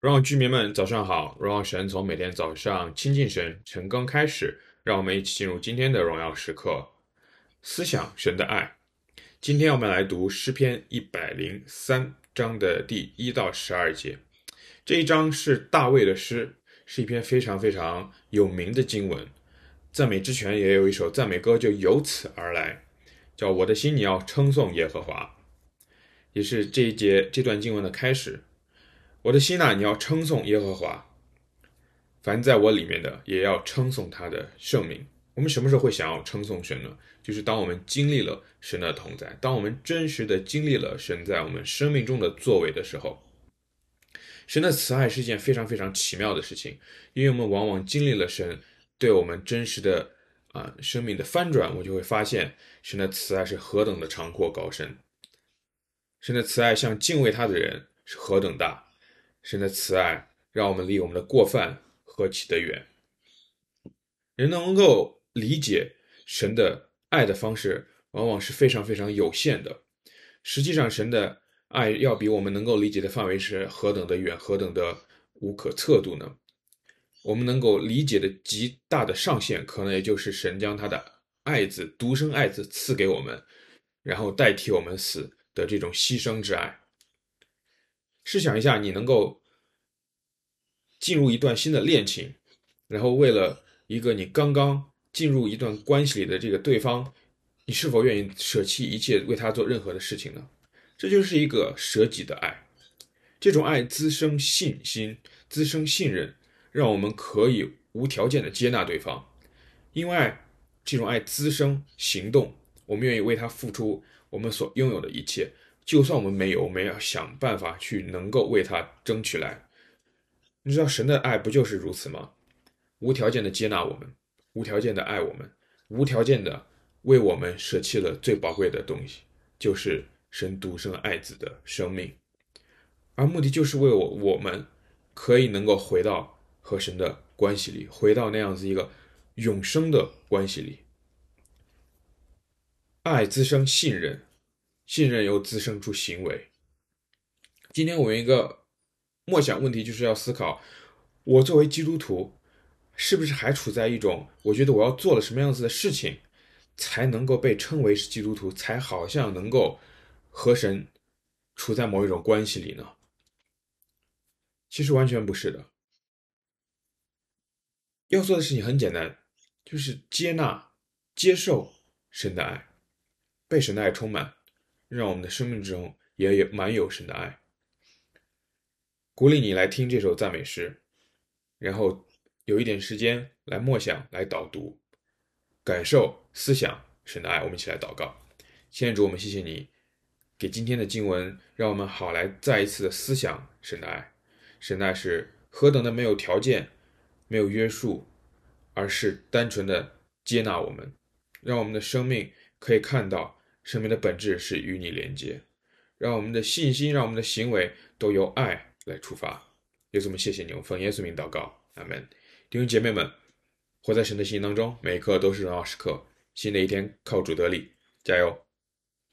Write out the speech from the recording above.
荣耀居民们，早上好！荣耀神从每天早上亲近神、晨更开始，让我们一起进入今天的荣耀时刻。思想神的爱。今天我们来读诗篇一百零三章的第一到十二节。这一章是大卫的诗，是一篇非常非常有名的经文。赞美之泉也有一首赞美歌，就由此而来，叫“我的心，你要称颂耶和华”，也是这一节这段经文的开始。我的心呐，你要称颂耶和华，凡在我里面的也要称颂他的圣名。我们什么时候会想要称颂神呢？就是当我们经历了神的同在，当我们真实的经历了神在我们生命中的作为的时候。神的慈爱是一件非常非常奇妙的事情，因为我们往往经历了神对我们真实的啊生命的翻转，我就会发现神的慈爱是何等的长阔高深，神的慈爱向敬畏他的人是何等大。神的慈爱让我们离我们的过犯何其的远。人能够理解神的爱的方式，往往是非常非常有限的。实际上，神的爱要比我们能够理解的范围是何等的远，何等的无可测度呢？我们能够理解的极大的上限，可能也就是神将他的爱子、独生爱子赐给我们，然后代替我们死的这种牺牲之爱。试想一下，你能够进入一段新的恋情，然后为了一个你刚刚进入一段关系里的这个对方，你是否愿意舍弃一切为他做任何的事情呢？这就是一个舍己的爱。这种爱滋生信心，滋生信任，让我们可以无条件的接纳对方。因为这种爱滋生行动，我们愿意为他付出我们所拥有的一切。就算我们没有，我们要想办法去能够为他争取来。你知道神的爱不就是如此吗？无条件的接纳我们，无条件的爱我们，无条件的为我们舍弃了最宝贵的东西，就是神独生爱子的生命，而目的就是为我我们可以能够回到和神的关系里，回到那样子一个永生的关系里。爱滋生信任。信任又滋生出行为。今天我有一个默想问题，就是要思考：我作为基督徒，是不是还处在一种我觉得我要做了什么样子的事情，才能够被称为是基督徒，才好像能够和神处在某一种关系里呢？其实完全不是的。要做的事情很简单，就是接纳、接受神的爱，被神的爱充满。让我们的生命中也有满有神的爱。鼓励你来听这首赞美诗，然后有一点时间来默想、来导读、感受、思想神的爱。我们一起来祷告。亲爱的主，我们谢谢你给今天的经文，让我们好来再一次的思想神的爱。神的爱是何等的没有条件、没有约束，而是单纯的接纳我们，让我们的生命可以看到。生命的本质是与你连接，让我们的信心，让我们的行为都由爱来出发。耶稣，我们谢谢你，我奉耶稣名祷告，阿门。弟兄姐妹们，活在神的心当中，每一刻都是荣耀时刻。新的一天靠主得力，加油！